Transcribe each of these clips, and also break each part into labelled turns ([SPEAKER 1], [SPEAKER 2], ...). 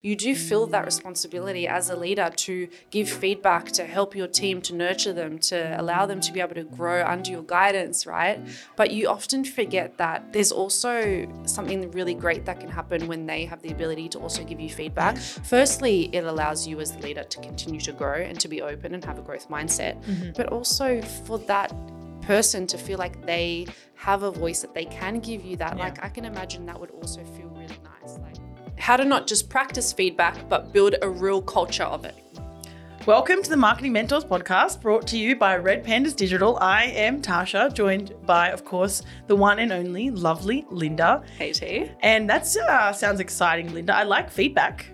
[SPEAKER 1] You do feel that responsibility as a leader to give feedback, to help your team, to nurture them, to allow them to be able to grow under your guidance, right? But you often forget that there's also something really great that can happen when they have the ability to also give you feedback. Firstly, it allows you as the leader to continue to grow and to be open and have a growth mindset, mm-hmm. but also for that person to feel like they have a voice that they can give you that.
[SPEAKER 2] Yeah.
[SPEAKER 1] Like I can imagine that would also feel really nice. Like how to not just practice feedback, but build a real culture of it.
[SPEAKER 2] Welcome to the Marketing Mentors podcast brought to you by Red Pandas Digital. I am Tasha, joined by, of course, the one and only lovely Linda.
[SPEAKER 1] Hey T.
[SPEAKER 2] And that uh, sounds exciting, Linda. I like feedback.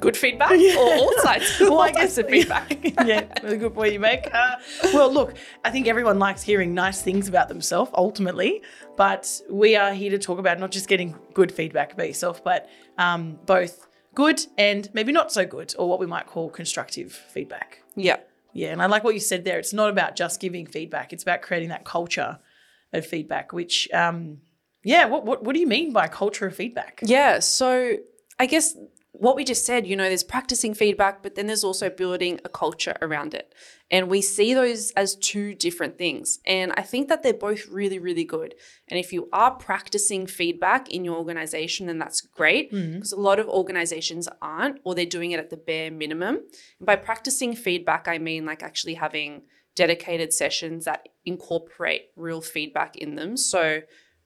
[SPEAKER 1] Good feedback or all sides, all
[SPEAKER 2] I
[SPEAKER 1] guess, of feedback.
[SPEAKER 2] yeah, a good point you make. Uh, well, look, I think everyone likes hearing nice things about themselves ultimately, but we are here to talk about not just getting good feedback about yourself, but um, both good and maybe not so good, or what we might call constructive feedback.
[SPEAKER 1] Yeah.
[SPEAKER 2] Yeah, and I like what you said there. It's not about just giving feedback; it's about creating that culture of feedback. Which, um, yeah, what what what do you mean by culture of feedback?
[SPEAKER 1] Yeah. So I guess what we just said, you know, there's practicing feedback, but then there's also building a culture around it. And we see those as two different things. And I think that they're both really, really good. And if you are practicing feedback in your organization, then that's great mm. because a lot of organizations aren't, or they're doing it at the bare minimum. And by practicing feedback, I mean like actually having dedicated sessions that incorporate real feedback in them. So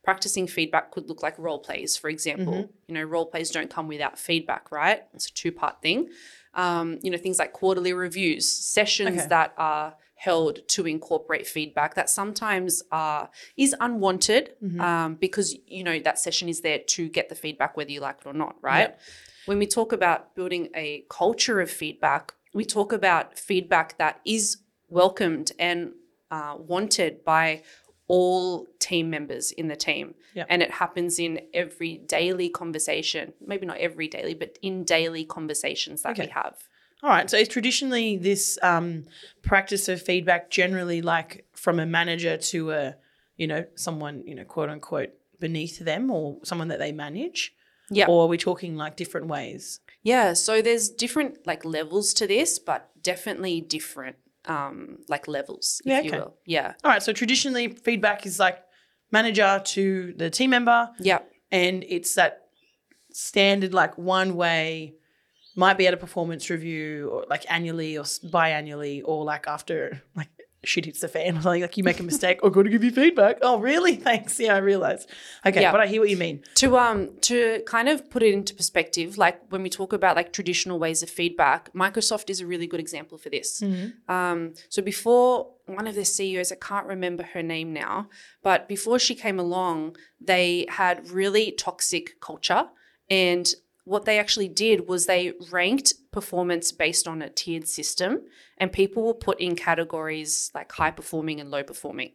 [SPEAKER 1] practicing feedback could look like role plays, for example. You know, role plays don't come without feedback, right? It's a two part thing. Um, you know, things like quarterly reviews, sessions
[SPEAKER 2] Okay.
[SPEAKER 1] that are held to incorporate feedback that sometimes uh, is unwanted um, because, you know, that session is there to get the feedback whether you like it or not, right? When we talk about building a culture of feedback, we talk about feedback that is welcomed and uh, wanted by all team members in the team.
[SPEAKER 2] Yep.
[SPEAKER 1] And it happens in every daily conversation, maybe not every daily, but in daily conversations that we have.
[SPEAKER 2] All right. So, is traditionally this um, practice of feedback generally like from a manager to a, you know, someone, you know, quote unquote, beneath them or someone that they manage?
[SPEAKER 1] Yeah.
[SPEAKER 2] Or are we talking like different ways?
[SPEAKER 1] Yeah. So there's different like levels to this, but definitely different um like levels, if
[SPEAKER 2] Yeah,
[SPEAKER 1] you will. Yeah.
[SPEAKER 2] All right. So, traditionally, feedback is like manager to the team member,
[SPEAKER 1] Yeah.
[SPEAKER 2] and it's that standard, like one way, might be at a performance review or like annually or biannually or like after like shit hits the fan or something like you make a mistake or got to give you feedback. Oh, really? Thanks. Yeah, I realized. Okay,
[SPEAKER 1] Yeah.
[SPEAKER 2] but I hear what you mean.
[SPEAKER 1] to um to kind of put it into perspective like when we talk about like traditional ways of feedback microsoft is a really good example for this um so before one of their ceos i can't remember her name now but before she came along they had really toxic culture and what they actually did was they ranked performance based on a tiered system and people were put in categories like high performing and low performing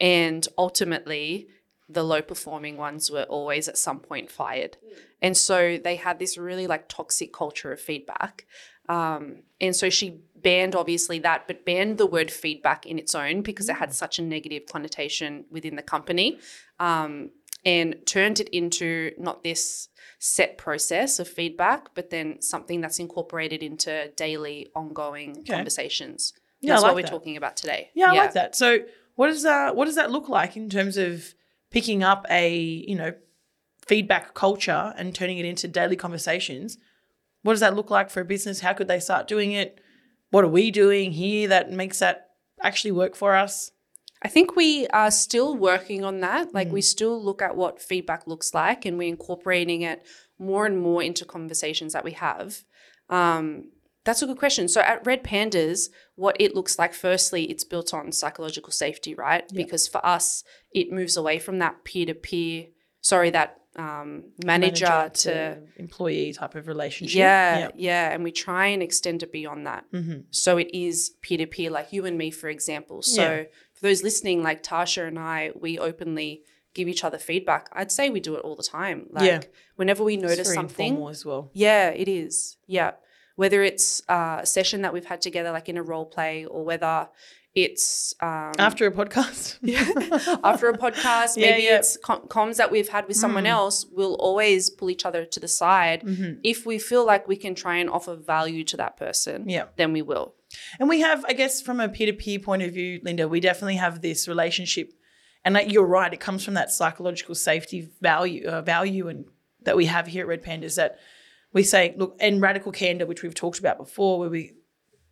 [SPEAKER 1] and ultimately the low performing ones were always at some point fired. And so they had this really like toxic culture of feedback. Um, and so she banned obviously that, but banned the word feedback in its own because it had such a negative connotation within the company um, and turned it into not this set process of feedback, but then something that's incorporated into daily ongoing conversations.
[SPEAKER 2] Yeah,
[SPEAKER 1] that's
[SPEAKER 2] like
[SPEAKER 1] what we're
[SPEAKER 2] that.
[SPEAKER 1] talking about today.
[SPEAKER 2] Yeah, I like that. So, what does that what does that look like in terms of picking up a you know feedback culture and turning it into daily conversations? What does that look like for a business? How could they start doing it? What are we doing here that makes that actually work for us?
[SPEAKER 1] I think we are still working on that. Like
[SPEAKER 2] Mm.
[SPEAKER 1] we still look at what feedback looks like and we're incorporating it more and more into conversations that we have. Um, that's a good question. So at Red Pandas, what it looks like, firstly, it's built on psychological safety, right? Because for us, it moves away from that peer to peer, sorry, that um, manager, to,
[SPEAKER 2] employee type of relationship.
[SPEAKER 1] yeah, yeah, and we try and extend it beyond that.
[SPEAKER 2] Mhm.
[SPEAKER 1] So it is peer to peer, like you and me, for example. So
[SPEAKER 2] Yeah.
[SPEAKER 1] for those listening, like Tasha and I, we openly give each other feedback. I'd say we do it all the time. Like
[SPEAKER 2] Yeah.
[SPEAKER 1] whenever we notice something,
[SPEAKER 2] as well.
[SPEAKER 1] yeah, it is. Yeah. Whether it's uh, a session that we've had together, like in a role play, or whether it's um,
[SPEAKER 2] After a podcast.
[SPEAKER 1] after a podcast,
[SPEAKER 2] Yeah,
[SPEAKER 1] maybe
[SPEAKER 2] yeah.
[SPEAKER 1] it's com- comms that we've had with someone
[SPEAKER 2] Mm.
[SPEAKER 1] else. We'll always pull each other to the side.
[SPEAKER 2] Mhm.
[SPEAKER 1] If we feel like we can try and offer value to that person,
[SPEAKER 2] Yeah.
[SPEAKER 1] then we will.
[SPEAKER 2] And we have, I guess, from a peer to peer point of view, Linda, we definitely have this relationship. And like, you're right, it comes from that psychological safety value, uh, value, and that we have here at Red Pandas that we say, look, and radical candor, which we've talked about before, where we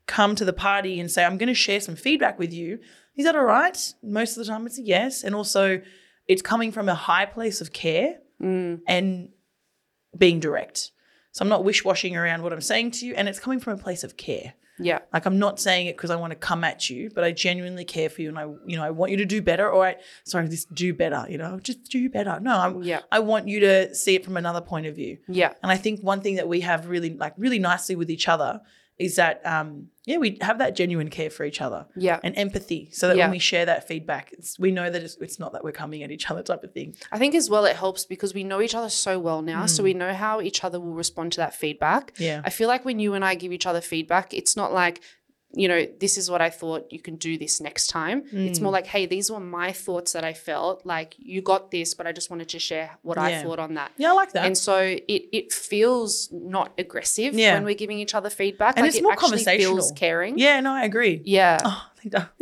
[SPEAKER 2] come to the party and say, I'm going to share some feedback with you. Is that all right? Most of the time, it's a yes. And also, it's coming from a high place of care
[SPEAKER 1] Mm.
[SPEAKER 2] and being direct. So I'm not wish washing around what I'm saying to you, and it's coming from a place of care.
[SPEAKER 1] Yeah.
[SPEAKER 2] Like I'm not saying it because I want to come at you, but I genuinely care for you, and I, you know, I want you to do better. Or I, sorry, this do better. You know, just do better. No, I,
[SPEAKER 1] Yeah.
[SPEAKER 2] I want you to see it from another point of view.
[SPEAKER 1] Yeah.
[SPEAKER 2] And I think one thing that we have really like really nicely with each other is that, um, yeah, we have that genuine care for each other
[SPEAKER 1] Yeah.
[SPEAKER 2] and empathy, so that
[SPEAKER 1] Yeah.
[SPEAKER 2] when we share that feedback, it's, we know that it's, it's not that we're coming at each other type of thing.
[SPEAKER 1] I think as well it helps because we know each other so well now. So we know how each other will respond to that feedback.
[SPEAKER 2] Yeah.
[SPEAKER 1] I feel like when you and I give each other feedback, it's not like, you know, this is what I thought, you can do this next time. It's
[SPEAKER 2] Mm.
[SPEAKER 1] more like, hey, these were my thoughts that I felt. Like you got this, but I just wanted to share what I thought on that.
[SPEAKER 2] Yeah, I like that.
[SPEAKER 1] And so it it feels not aggressive
[SPEAKER 2] Yeah.
[SPEAKER 1] when we're giving each other feedback.
[SPEAKER 2] And
[SPEAKER 1] like
[SPEAKER 2] it's
[SPEAKER 1] it
[SPEAKER 2] more
[SPEAKER 1] actually
[SPEAKER 2] conversational.
[SPEAKER 1] feels caring.
[SPEAKER 2] yeah, no, I agree.
[SPEAKER 1] Yeah.
[SPEAKER 2] Oh, Linda.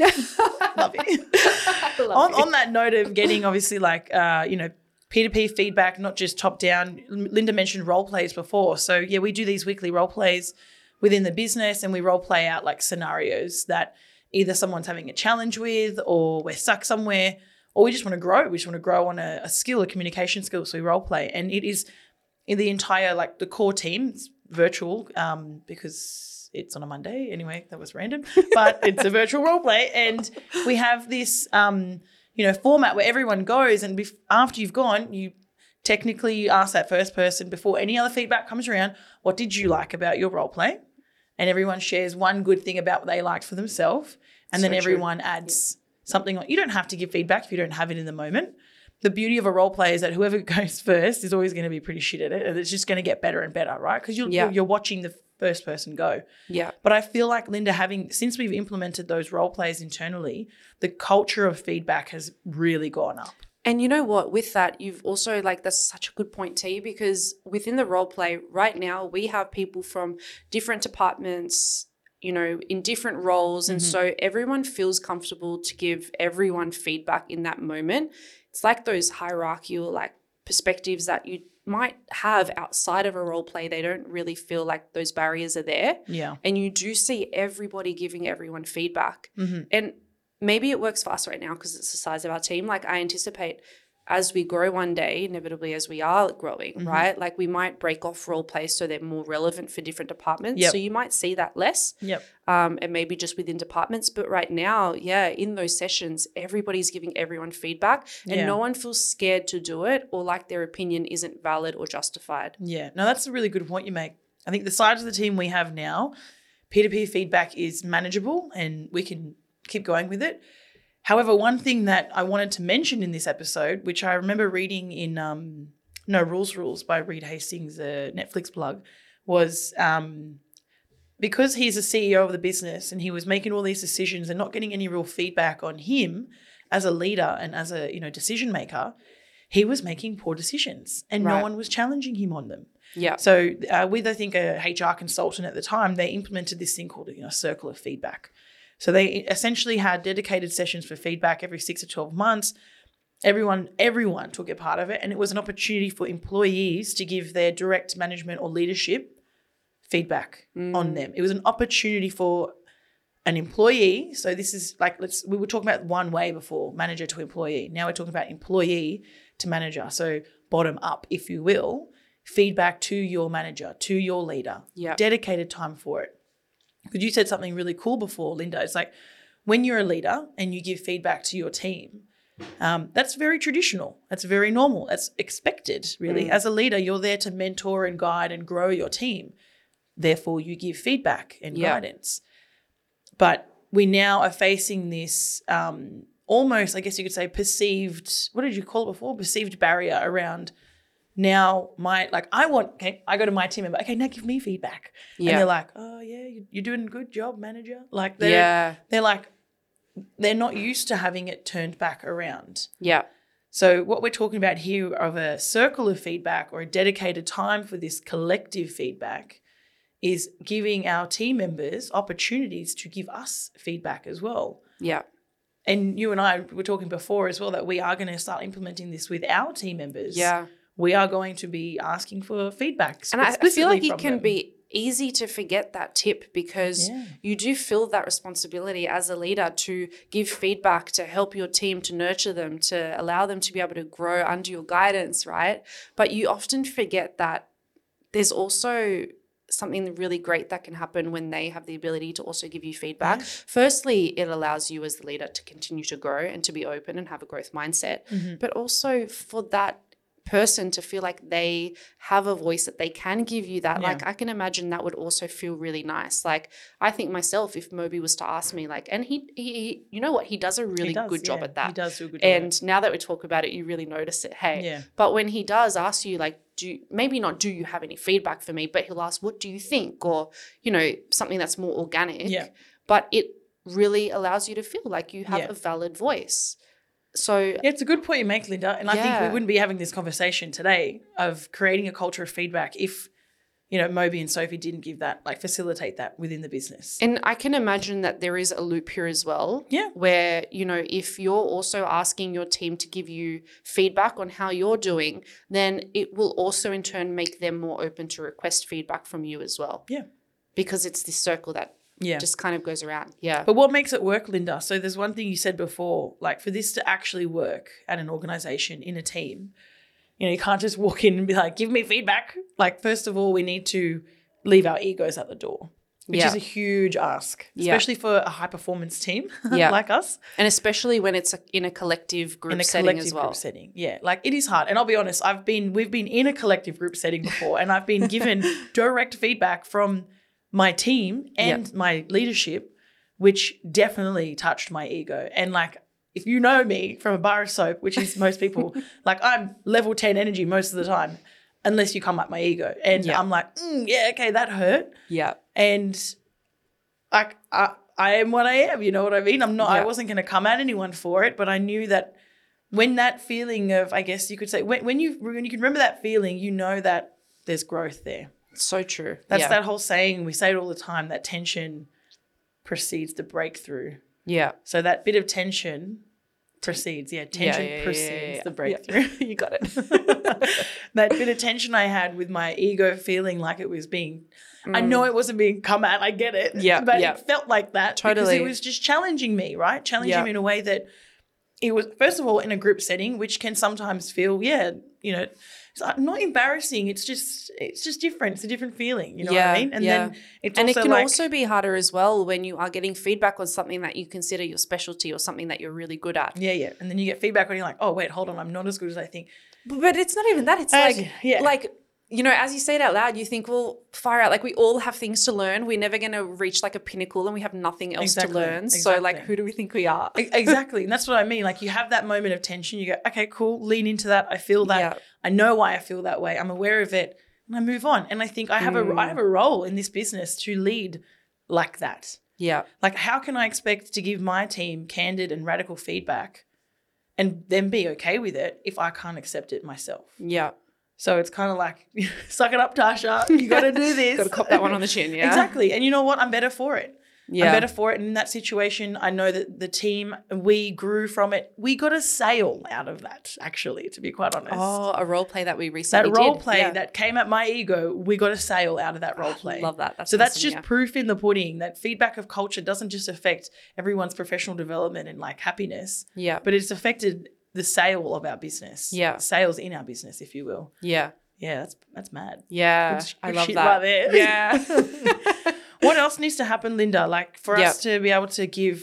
[SPEAKER 1] Love
[SPEAKER 2] it. love on, on that note of getting obviously like uh, you know p2p feedback not just top down linda mentioned role plays before so yeah we do these weekly role plays within the business and we role play out like scenarios that either someone's having a challenge with or we're stuck somewhere or we just want to grow. We just want to grow on a, a skill a communication skill so we role play. And it is in the entire like the core team it's virtual um, because it's on a monday. Anyway that was random but it's a virtual role play. And we have this um, you know format where everyone goes and bef- after you've gone you technically you ask that first person before any other feedback comes around what did you like about your role play and everyone shares one good thing about what they liked for themselves and then
[SPEAKER 1] So true.
[SPEAKER 2] everyone adds something like you don't have to give feedback if you don't have it in the moment the beauty of a role play is that whoever goes first is always going to be pretty shit at it and it's just going to get better and better right because you're,
[SPEAKER 1] Yeah.
[SPEAKER 2] you're, you're watching the first person go
[SPEAKER 1] Yeah.
[SPEAKER 2] but I feel like Linda, having since we've implemented those role plays internally, the culture of feedback has really gone up.
[SPEAKER 1] And you know what? With that, you've also like that's such a good point, T, because within the role play right now, we have people from different departments, you know, in different roles. And so everyone feels comfortable to give everyone feedback in that moment. It's like those hierarchical like perspectives that you might have outside of a role play. They don't really feel like those barriers are there.
[SPEAKER 2] Yeah.
[SPEAKER 1] And you do see everybody giving everyone feedback.
[SPEAKER 2] Mm-hmm.
[SPEAKER 1] And maybe it works for us right now because it's the size of our team. Like I anticipate as we grow one day, inevitably as we are growing,
[SPEAKER 2] Mm-hmm.
[SPEAKER 1] right? Like we might break off role plays so they're more relevant for different departments.
[SPEAKER 2] Yep.
[SPEAKER 1] So you might see that less.
[SPEAKER 2] Yep.
[SPEAKER 1] Um, and maybe just within departments. But right now, yeah, in those sessions, everybody's giving everyone feedback and
[SPEAKER 2] Yeah.
[SPEAKER 1] no one feels scared to do it or like their opinion isn't valid or justified.
[SPEAKER 2] Yeah. No, that's a really good point you make. I think the size of the team we have now, peer-to-peer feedback is manageable and we can keep going with it. However, one thing that I wanted to mention in this episode, which I remember reading in um, No Rules Rules by Reed Hastings, a Netflix plug, was um, because he's a CEO of the business and he was making all these decisions and not getting any real feedback on him as a leader and as a you know decision maker, he was making poor decisions and no one was challenging him on them.
[SPEAKER 1] Yeah.
[SPEAKER 2] So uh, with I think a HR consultant at the time, they implemented this thing called you know circle of feedback. So they essentially had dedicated sessions for feedback every six to twelve months. Everyone, everyone took a part of it, and it was an opportunity for employees to give their direct management or leadership feedback on mm. them. It was an opportunity for an employee. So this is like let's we were talking about one way before, manager to employee. Now we're talking about employee to manager. So bottom up, if you will, feedback to your manager, to your leader.
[SPEAKER 1] Yeah.
[SPEAKER 2] Dedicated time for it. Because you said something really cool before, Linda. It's like when you're a leader and you give feedback to your team, um, that's very traditional. That's very normal. That's expected, really. As a leader, you're there to mentor and guide and grow your team. Therefore, you give feedback and
[SPEAKER 1] Yeah.
[SPEAKER 2] guidance. But we now are facing this um, almost, I guess you could say, perceived, what did you call it before? Perceived barrier around now my, like, I want, okay, I go to my team member, okay, now give me feedback. And they're like, oh, yeah, you- you're doing a good job, manager. Like, they're,
[SPEAKER 1] Yeah.
[SPEAKER 2] they're like, they're not used to having it turned back around.
[SPEAKER 1] Yeah.
[SPEAKER 2] So, what we're talking about here of a circle of feedback or a dedicated time for this collective feedback is giving our team members opportunities to give us feedback as well.
[SPEAKER 1] Yeah.
[SPEAKER 2] And you and I were talking before as well that we are going to start implementing this with our team members.
[SPEAKER 1] Yeah.
[SPEAKER 2] We are going to be asking for feedback.
[SPEAKER 1] And I, feel like it can
[SPEAKER 2] them.
[SPEAKER 1] be easy to forget that tip because
[SPEAKER 2] Yeah.
[SPEAKER 1] you do feel that responsibility as a leader to give feedback, to help your team, to nurture them, to allow them to be able to grow under your guidance, right? But you often forget that there's also something really great that can happen when they have the ability to also give you feedback. Firstly, it allows you as the leader to continue to grow and to be open and have a growth mindset,
[SPEAKER 2] Mm-hmm.
[SPEAKER 1] but also for that person to feel like they have a voice that they can give you that
[SPEAKER 2] Yeah.
[SPEAKER 1] like i can imagine that would also feel really nice like i think myself if moby was to ask me like and he, he he- you know what he does a really
[SPEAKER 2] does,
[SPEAKER 1] good job at that
[SPEAKER 2] He does do a good job.
[SPEAKER 1] and now that we talk about it you really notice it hey
[SPEAKER 2] Yeah.
[SPEAKER 1] but when he does ask you like do you, maybe not do you have any feedback for me but he'll ask what do you think or you know something that's more organic
[SPEAKER 2] Yeah.
[SPEAKER 1] but it really allows you to feel like you have
[SPEAKER 2] Yeah.
[SPEAKER 1] a valid voice so
[SPEAKER 2] Yeah, it's a good point you make, Linda. And I think we wouldn't be having this conversation today of creating a culture of feedback if, you know, Moby and Sophie didn't give that, like facilitate that within the business.
[SPEAKER 1] And I can imagine that there is a loop here as well.
[SPEAKER 2] Yeah.
[SPEAKER 1] Where, you know, if you're also asking your team to give you feedback on how you're doing, then it will also in turn make them more open to request feedback from you as well.
[SPEAKER 2] Yeah.
[SPEAKER 1] Because it's this circle that
[SPEAKER 2] Yeah.
[SPEAKER 1] just kind of goes around. Yeah.
[SPEAKER 2] But what makes it work, Linda? So there's one thing you said before, like for this to actually work at an organization in a team, you know, you can't just walk in and be like, give me feedback. Like, first of all, we need to leave our egos at the door, which
[SPEAKER 1] Yeah.
[SPEAKER 2] is a huge ask,
[SPEAKER 1] Yeah.
[SPEAKER 2] especially for a high performance team
[SPEAKER 1] Yeah.
[SPEAKER 2] like us.
[SPEAKER 1] And especially when it's a, in a collective group
[SPEAKER 2] in a
[SPEAKER 1] setting
[SPEAKER 2] collective
[SPEAKER 1] as well.
[SPEAKER 2] group setting. Yeah, like it is hard. And I'll be honest, I've been we've been in a collective group setting before, and I've been given direct feedback from my team and my leadership, which definitely touched my ego. And like, if you know me from a bar of soap, which is most people, like I'm level ten energy most of the time, unless you come at my ego, and
[SPEAKER 1] Yeah.
[SPEAKER 2] I'm like, mm, yeah, okay, that hurt
[SPEAKER 1] Yeah.
[SPEAKER 2] and like, I I am what I am. You know what I mean? I'm not. I wasn't going to come at anyone for it, but I knew that when that feeling of, I guess you could say, when, when you when you can remember that feeling, you know that there's growth there.
[SPEAKER 1] So true.
[SPEAKER 2] That's
[SPEAKER 1] yeah.
[SPEAKER 2] that whole saying. We say it all the time. That tension precedes the breakthrough.
[SPEAKER 1] Yeah.
[SPEAKER 2] So that bit of tension precedes. Yeah, tension
[SPEAKER 1] yeah, yeah,
[SPEAKER 2] precedes the breakthrough.
[SPEAKER 1] you got it.
[SPEAKER 2] that bit of tension I had with my ego feeling like it was being, I know it wasn't being come at, I get it.
[SPEAKER 1] Mm. Yeah,
[SPEAKER 2] But it felt like that because it was just challenging me, right? Challenging me in a way that it was, first of all, in a group setting, which can sometimes feel, yeah, you know, it's uh, not embarrassing. It's just, it's just different. It's a different feeling. You know what I mean? And
[SPEAKER 1] yeah.
[SPEAKER 2] then it's
[SPEAKER 1] and it can
[SPEAKER 2] like,
[SPEAKER 1] also be harder as well when you are getting feedback on something that you consider your specialty or something that you're really good at.
[SPEAKER 2] yeah, yeah. And then you get feedback when you're like, oh, wait, hold on, I'm not as good as I think.
[SPEAKER 1] But, but it's not even that. It's
[SPEAKER 2] As-
[SPEAKER 1] like,
[SPEAKER 2] yeah.
[SPEAKER 1] like you know, as you say it out loud, you think, well, fire out. Like we all have things to learn. We're never going to reach like a pinnacle, and we have nothing else
[SPEAKER 2] Exactly,
[SPEAKER 1] to learn. So, like, who do we think we are?
[SPEAKER 2] Exactly and that's what i mean like you have that moment of tension you go okay cool lean into that i feel that
[SPEAKER 1] Yeah.
[SPEAKER 2] i know why i feel that way i'm aware of it and i move on and i think i have a
[SPEAKER 1] Mm.
[SPEAKER 2] i have a role in this business to lead like that
[SPEAKER 1] Yeah,
[SPEAKER 2] like how can i expect to give my team candid and radical feedback and then be okay with it if i can't accept it myself
[SPEAKER 1] yeah.
[SPEAKER 2] So it's kind of like suck it up tasha you got to do this
[SPEAKER 1] Got to cop that one on the chin. Yeah,
[SPEAKER 2] exactly and you know what i'm better for it
[SPEAKER 1] Yeah,
[SPEAKER 2] I'm better for it. And in that situation, I know that the team, we grew from it. We got a sale out of that, actually, to be quite honest.
[SPEAKER 1] Oh, a role play that we recently that
[SPEAKER 2] role
[SPEAKER 1] did.
[SPEAKER 2] play
[SPEAKER 1] Yeah.
[SPEAKER 2] that came at my ego, we got a sale out of that role play.
[SPEAKER 1] Love that. That's
[SPEAKER 2] so that's just
[SPEAKER 1] yeah.
[SPEAKER 2] proof in the pudding that feedback of culture doesn't just affect everyone's professional development and like happiness,
[SPEAKER 1] yeah,
[SPEAKER 2] but it's affected the sale of our business.
[SPEAKER 1] Yeah.
[SPEAKER 2] Sales in our business, if you will.
[SPEAKER 1] yeah,
[SPEAKER 2] Yeah, that's that's mad.
[SPEAKER 1] yeah.
[SPEAKER 2] Good-
[SPEAKER 1] I love that.
[SPEAKER 2] right there.
[SPEAKER 1] Yeah.
[SPEAKER 2] what else needs to happen, Linda? Like for
[SPEAKER 1] Yeah.
[SPEAKER 2] us to be able to give,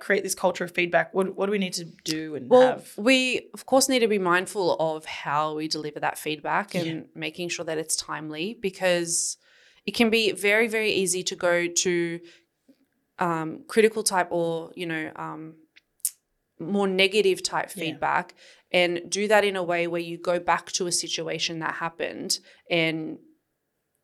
[SPEAKER 2] create this culture of feedback, what, what do we need to do and
[SPEAKER 1] Well,
[SPEAKER 2] have?
[SPEAKER 1] we of course need to be mindful of how we deliver that feedback and making sure that it's timely because it can be very, very easy to go to um, critical type or you know um, more negative type
[SPEAKER 2] Yeah.
[SPEAKER 1] feedback and do that in a way where you go back to a situation that happened and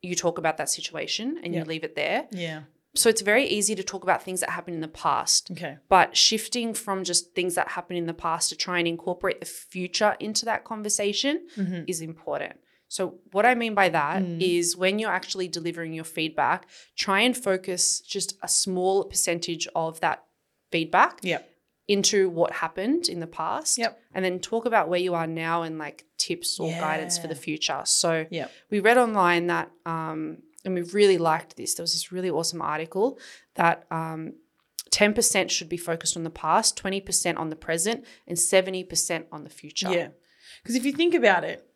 [SPEAKER 1] you talk about that situation and
[SPEAKER 2] Yeah.
[SPEAKER 1] you leave it there
[SPEAKER 2] Yeah.
[SPEAKER 1] so it's very easy to talk about things that happened in the past.
[SPEAKER 2] Okay.
[SPEAKER 1] But shifting from just things that happened in the past to try and incorporate the future into that conversation
[SPEAKER 2] Mhm.
[SPEAKER 1] is important. So, what I mean by that is
[SPEAKER 2] Mm.
[SPEAKER 1] when you're actually delivering your feedback, try and focus just a small percentage of that feedback
[SPEAKER 2] Yep.
[SPEAKER 1] Into what happened in the past.
[SPEAKER 2] Yep.
[SPEAKER 1] And then talk about where you are now and like tips or guidance for the future. So,
[SPEAKER 2] Yep.
[SPEAKER 1] we read online that, um, and we really liked this. There was this really awesome article that um, 10% should be focused on the past, 20% on the present, and 70% on the future.
[SPEAKER 2] Yeah. Because if you think about it,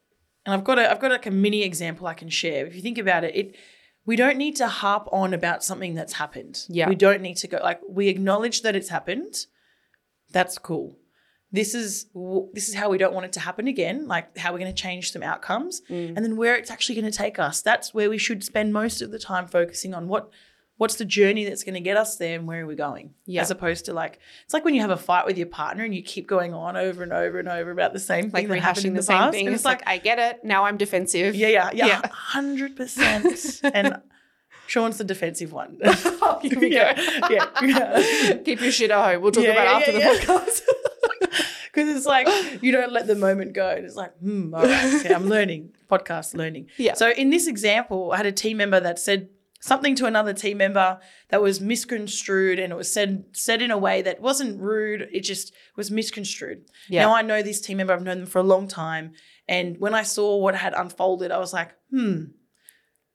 [SPEAKER 2] and I've got a I've got like a mini example I can share. If you think about it, it we don't need to harp on about something that's happened.
[SPEAKER 1] Yeah.
[SPEAKER 2] We don't need to go like we acknowledge that it's happened. That's cool. This is this is how we don't want it to happen again, like how we're going to change some outcomes
[SPEAKER 1] Mm.
[SPEAKER 2] and then where it's actually going to take us. That's where we should spend most of the time focusing on what what's the journey that's going to get us there and where are we going
[SPEAKER 1] Yeah.
[SPEAKER 2] as opposed to like it's like when you have a fight with your partner and you keep going on over and over and over about the same
[SPEAKER 1] Like
[SPEAKER 2] thing that happened in
[SPEAKER 1] rehashing the,
[SPEAKER 2] the,
[SPEAKER 1] same
[SPEAKER 2] past.
[SPEAKER 1] thing.
[SPEAKER 2] And
[SPEAKER 1] It's like, I get it. Now I'm defensive.
[SPEAKER 2] yeah yeah yeah
[SPEAKER 1] Yeah.
[SPEAKER 2] hundred percent and Sean's the defensive one
[SPEAKER 1] Here we
[SPEAKER 2] yeah,
[SPEAKER 1] go.
[SPEAKER 2] yeah, yeah.
[SPEAKER 1] Keep your shit at home. We'll talk
[SPEAKER 2] Yeah,
[SPEAKER 1] about after the podcast.
[SPEAKER 2] Because it's like you don't let the moment go. And it's like, hmm, all right, okay, I'm learning, podcast learning.
[SPEAKER 1] Yeah.
[SPEAKER 2] So in this example, I had a team member that said something to another team member that was misconstrued and it was said said in a way that wasn't rude. It just was misconstrued.
[SPEAKER 1] Yeah.
[SPEAKER 2] Now I know this team member, I've known them for a long time. And when I saw what had unfolded, I was like, hmm,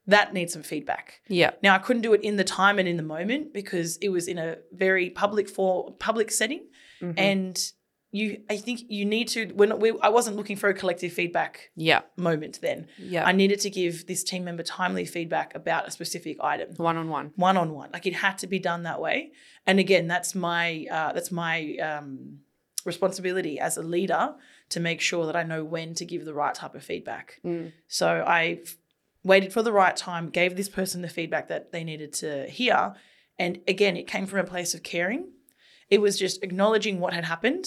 [SPEAKER 2] that needs some feedback.
[SPEAKER 1] yeah.
[SPEAKER 2] Now I couldn't do it in the time and in the moment because it was in a very public for public setting,
[SPEAKER 1] Mhm.
[SPEAKER 2] and you I think you need to when we I wasn't looking for a collective feedback
[SPEAKER 1] yeah.
[SPEAKER 2] moment then.
[SPEAKER 1] Yeah.
[SPEAKER 2] I needed to give this team member timely feedback about a specific item,
[SPEAKER 1] One on one.
[SPEAKER 2] one on one. Like it had to be done that way. And again, that's my uh, that's my um, responsibility as a leader to make sure that I know when to give the right type of feedback.
[SPEAKER 1] Mm.
[SPEAKER 2] So I waited for the right time, gave this person the feedback that they needed to hear. And again, it came from a place of caring. It was just acknowledging what had happened,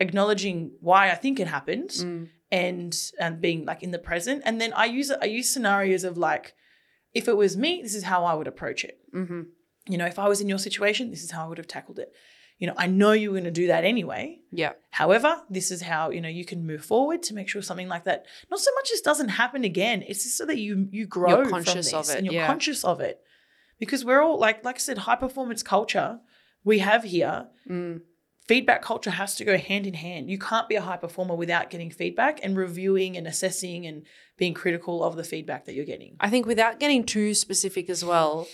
[SPEAKER 2] acknowledging why I think it happened,
[SPEAKER 1] Mm.
[SPEAKER 2] and and being like in the present. And then I use I use scenarios of like, if it was me, this is how I would approach it.
[SPEAKER 1] hmm
[SPEAKER 2] You know, if I was in your situation, this is how I would have tackled it. You know, I know you were going to do that anyway.
[SPEAKER 1] Yeah.
[SPEAKER 2] However, this is how you know you can move forward to make sure something like that not so much as doesn't happen again. It's just so that you you grow
[SPEAKER 1] You're conscious of it,
[SPEAKER 2] and you're
[SPEAKER 1] yeah.
[SPEAKER 2] conscious of it, because we're all like like I said, high performance culture we have here.
[SPEAKER 1] Mm.
[SPEAKER 2] Feedback culture has to go hand in hand. You can't be a high performer without getting feedback and reviewing and assessing and being critical of the feedback that you're getting.
[SPEAKER 1] I think without getting too specific as well,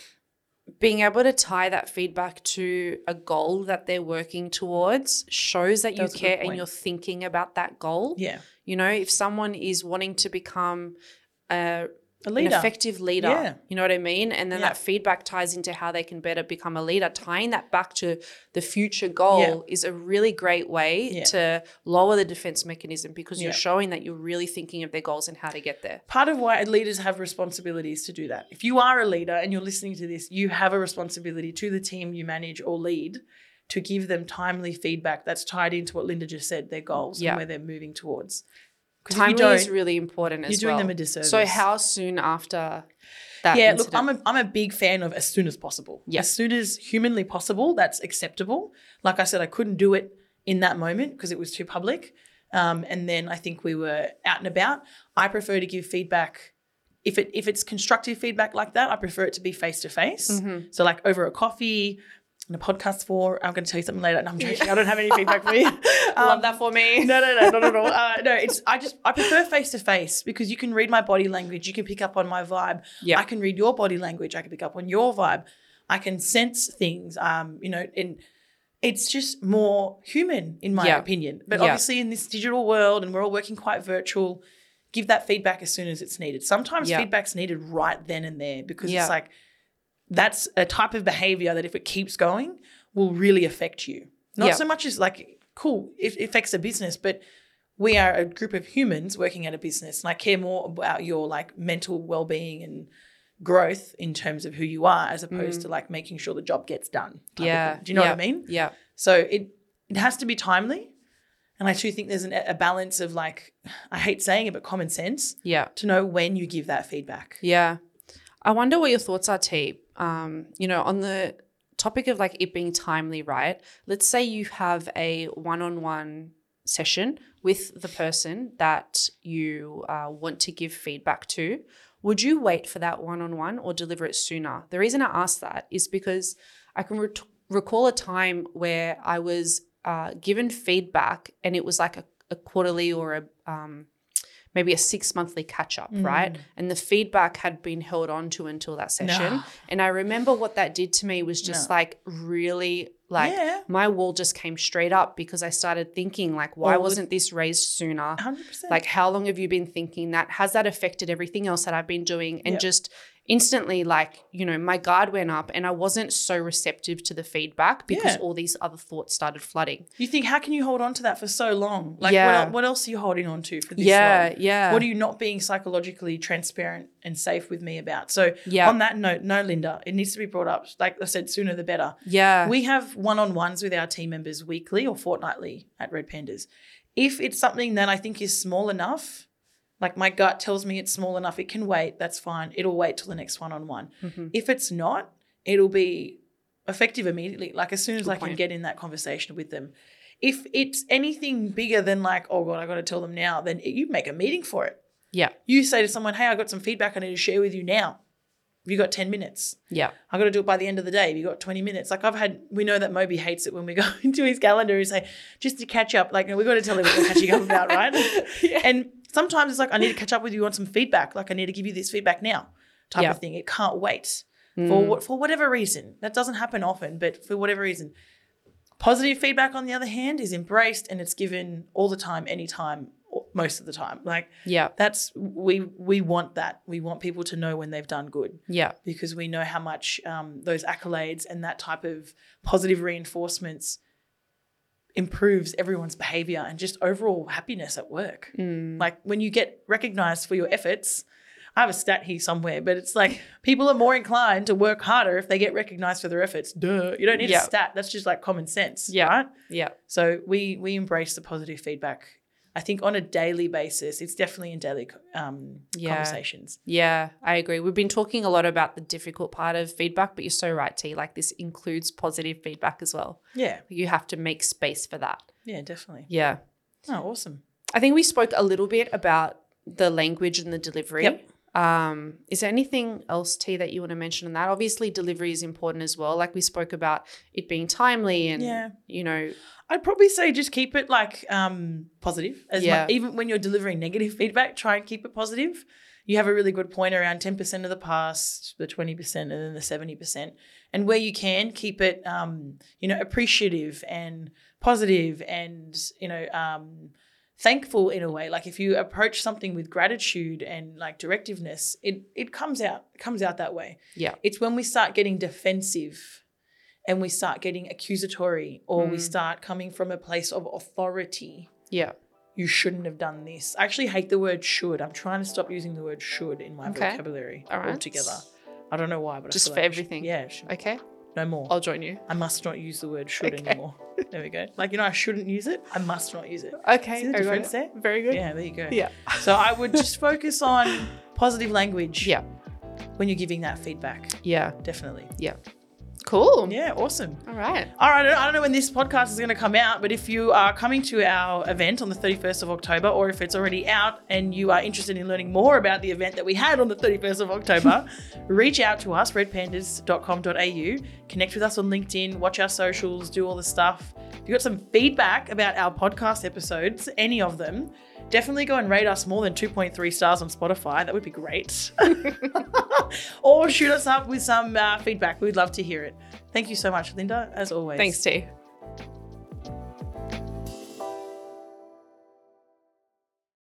[SPEAKER 1] being able to tie that feedback to a goal that they're working towards shows that you
[SPEAKER 2] That's a
[SPEAKER 1] care and you're thinking about that goal.
[SPEAKER 2] Yeah,
[SPEAKER 1] You know, if someone is wanting to become a,
[SPEAKER 2] a leader.
[SPEAKER 1] an effective leader,
[SPEAKER 2] Yeah.
[SPEAKER 1] you know what I mean? And then
[SPEAKER 2] Yeah.
[SPEAKER 1] that feedback ties into how they can better become a leader. Tying that back to the future goal is a really great way
[SPEAKER 2] Yeah.
[SPEAKER 1] to lower the defense mechanism because
[SPEAKER 2] Yeah.
[SPEAKER 1] you're showing that you're really thinking of their goals and how to get there.
[SPEAKER 2] part of why leaders have responsibilities to do that. If you are a leader and you're listening to this, you have a responsibility to the team you manage or lead to give them timely feedback that's tied into what Linda just said, their goals
[SPEAKER 1] Yeah.
[SPEAKER 2] and where they're moving towards.
[SPEAKER 1] Timely is really important as
[SPEAKER 2] you're doing
[SPEAKER 1] well.
[SPEAKER 2] them a disservice.
[SPEAKER 1] So how soon after that?
[SPEAKER 2] yeah,
[SPEAKER 1] incident?
[SPEAKER 2] look, I'm a, I'm a big fan of as soon as possible.
[SPEAKER 1] Yeah.
[SPEAKER 2] As soon as humanly possible, that's acceptable. Like I said, I couldn't do it in that moment because it was too public. Um, and then I think we were out and about. I prefer to give feedback. If it if it's constructive feedback like that, I prefer it to be face to face.
[SPEAKER 1] Mm-hmm.
[SPEAKER 2] So like over a coffee, a podcast for. I'm going to tell you something later. No, I'm joking. I don't have any feedback for you. Um,
[SPEAKER 1] Love that for me.
[SPEAKER 2] no, no, no, not at all. Uh, no, it's I just I prefer face to face because you can read my body language. You can pick up on my vibe.
[SPEAKER 1] Yeah.
[SPEAKER 2] I can read your body language. I can pick up on your vibe. I can sense things. Um, you know, and it's just more human in my
[SPEAKER 1] Yeah.
[SPEAKER 2] opinion. But
[SPEAKER 1] Yeah.
[SPEAKER 2] obviously, in this digital world, and we're all working quite virtual. Give that feedback as soon as it's needed. Sometimes
[SPEAKER 1] Yeah.
[SPEAKER 2] feedback's needed right then and there because
[SPEAKER 1] Yeah.
[SPEAKER 2] it's like that's a type of behavior that if it keeps going will really affect you. Not so much as like cool, it affects a business, but we are a group of humans working at a business and I care more about your like mental well-being and growth in terms of who you are as opposed to like making sure the job gets done.
[SPEAKER 1] Mm. Yeah.
[SPEAKER 2] Do you know what I mean?
[SPEAKER 1] Yeah.
[SPEAKER 2] So it it has to be timely. And I do think there's an, a balance of like I hate saying it, but common sense
[SPEAKER 1] Yeah.
[SPEAKER 2] to know when you give that feedback.
[SPEAKER 1] Yeah. I wonder what your thoughts are, T. um, you know, on the topic of like it being timely, right? Let's say you have a one-on-one session with the person that you uh, want to give feedback to. Would you wait for that one-on-one or deliver it sooner? The reason I ask that is because I can re- recall a time where I was uh, given feedback and it was like a, a quarterly or a um, maybe a six monthly catch up,
[SPEAKER 2] Mm.
[SPEAKER 1] right? And the feedback had been held on to until that session.
[SPEAKER 2] No.
[SPEAKER 1] And I remember what that did to me was just
[SPEAKER 2] No.
[SPEAKER 1] like really like
[SPEAKER 2] Yeah.
[SPEAKER 1] my wall just came straight up because I started thinking like why
[SPEAKER 2] Well,
[SPEAKER 1] wasn't this raised sooner?
[SPEAKER 2] 100%.
[SPEAKER 1] Like how long have you been thinking that? Has that affected everything else that I've been doing? And
[SPEAKER 2] Yep.
[SPEAKER 1] just instantly like, you know, my guard went up and I wasn't so receptive to the feedback because
[SPEAKER 2] Yeah.
[SPEAKER 1] all these other thoughts started flooding.
[SPEAKER 2] you think, how can you hold on to that for so long? Like,
[SPEAKER 1] Yeah.
[SPEAKER 2] what, what else are you holding on to for this
[SPEAKER 1] yeah,
[SPEAKER 2] long?
[SPEAKER 1] yeah.
[SPEAKER 2] What are you not being psychologically transparent and safe with me about? So,
[SPEAKER 1] Yeah.
[SPEAKER 2] on that note, no, Linda, it needs to be brought up. Like I said, sooner the better.
[SPEAKER 1] yeah.
[SPEAKER 2] We have one on ones with our team members weekly or fortnightly at Red Pandas. If it's something that I think is small enough, like my gut tells me it's small enough, it can wait, that's fine. It'll wait till the next one on one. If it's not, it'll be effective immediately. Like as soon as
[SPEAKER 1] Good
[SPEAKER 2] I can get in that conversation with them. If it's anything bigger than like, oh God, I got to tell them now, then you make a meeting for it.
[SPEAKER 1] Yeah.
[SPEAKER 2] You say to someone, hey, I got some feedback I need to share with you now. Have you got 10 minutes?
[SPEAKER 1] Yeah.
[SPEAKER 2] I got to do it by the end of the day. Have you got 20 minutes? Like I've had, we know that Moby hates it when we go into his calendar and say, just to catch up. Like we got to tell him what we're catching up about, right? yeah. And sometimes it's like, I need to catch up with you on some feedback. Like I need to give you this feedback now, type
[SPEAKER 1] Yeah.
[SPEAKER 2] of thing. It can't wait for
[SPEAKER 1] Mm.
[SPEAKER 2] what for whatever reason. That doesn't happen often, but for whatever reason. Positive feedback, on the other hand, is embraced and it's given all the time, anytime, most of the time. Like
[SPEAKER 1] Yeah.
[SPEAKER 2] that's we we want that. We want people to know when they've done good
[SPEAKER 1] Yeah.
[SPEAKER 2] because we know how much um, those accolades and that type of positive reinforcements improves everyone's behavior and just overall happiness at work.
[SPEAKER 1] Mm.
[SPEAKER 2] Like when you get recognized for your efforts, I have a stat here somewhere, but it's like people are more inclined to work harder if they get recognized for their efforts. Duh. You don't need
[SPEAKER 1] Yeah.
[SPEAKER 2] a stat. That's just like common sense.
[SPEAKER 1] Yeah.
[SPEAKER 2] Right?
[SPEAKER 1] Yeah.
[SPEAKER 2] So we we embrace the positive feedback. I think on a daily basis, it's definitely in daily um,
[SPEAKER 1] Yeah.
[SPEAKER 2] conversations.
[SPEAKER 1] Yeah, I agree. We've been talking a lot about the difficult part of feedback, but you're so right, T. Like this includes positive feedback as well.
[SPEAKER 2] Yeah,
[SPEAKER 1] You have to make space for that.
[SPEAKER 2] yeah, definitely.
[SPEAKER 1] Yeah.
[SPEAKER 2] Oh, awesome.
[SPEAKER 1] I think we spoke a little bit about the language and the delivery.
[SPEAKER 2] Yep.
[SPEAKER 1] Um, is there anything else, T, that you want to mention on that? Obviously, delivery is important as well. Like we spoke about it being timely and,
[SPEAKER 2] Yeah.
[SPEAKER 1] you know,
[SPEAKER 2] I'd probably say just keep it like um, positive. As
[SPEAKER 1] Yeah.
[SPEAKER 2] much, even when you're delivering negative feedback, try and keep it positive. You have a really good point around 10% of the past, the 20%, and then the 70%. And where you can, keep it, um, you know, appreciative and positive and, you know, um, thankful in a way. Like if you approach something with gratitude and like directiveness, it, it comes out, comes out that way.
[SPEAKER 1] yeah.
[SPEAKER 2] It's when we start getting defensive and we start getting accusatory or we
[SPEAKER 1] Mm.
[SPEAKER 2] start coming from a place of authority.
[SPEAKER 1] Yeah.
[SPEAKER 2] You shouldn't have done this. I actually hate the word should. I'm trying to stop using the word should in my
[SPEAKER 1] Okay.
[SPEAKER 2] vocabulary
[SPEAKER 1] right.
[SPEAKER 2] altogether. I don't know why, but
[SPEAKER 1] Just for
[SPEAKER 2] like I should-
[SPEAKER 1] everything.
[SPEAKER 2] yeah, should-
[SPEAKER 1] Okay.
[SPEAKER 2] no more.
[SPEAKER 1] I'll join you.
[SPEAKER 2] I must not use the word should
[SPEAKER 1] Okay.
[SPEAKER 2] anymore. There we go. Like you know, I shouldn't use it. I must not use it.
[SPEAKER 1] Okay.
[SPEAKER 2] See the
[SPEAKER 1] I
[SPEAKER 2] difference there?
[SPEAKER 1] Very good.
[SPEAKER 2] Yeah, there you go.
[SPEAKER 1] Yeah.
[SPEAKER 2] So I would just focus on positive language.
[SPEAKER 1] Yeah.
[SPEAKER 2] When you're giving that feedback,
[SPEAKER 1] Yeah.
[SPEAKER 2] definitely.
[SPEAKER 1] Cool.
[SPEAKER 2] Yeah, awesome.
[SPEAKER 1] All right.
[SPEAKER 2] All right, I don't- know when this podcast is going to come out, but if you are coming to our event on the 31st of October, or if it's already out and you are interested in learning more about the event that we had on the 31st of October, reach out to us, redpandas.com.au, connect with us on LinkedIn, watch our socials, do all the stuff. If you got some feedback about our podcast episodes, any of them, definitely go and rate us more than 2.3 stars on Spotify. That would be great. or shoot us up with some uh, feedback. We'd love to hear it. Thank you so much, Linda, as always.
[SPEAKER 1] Thanks, T.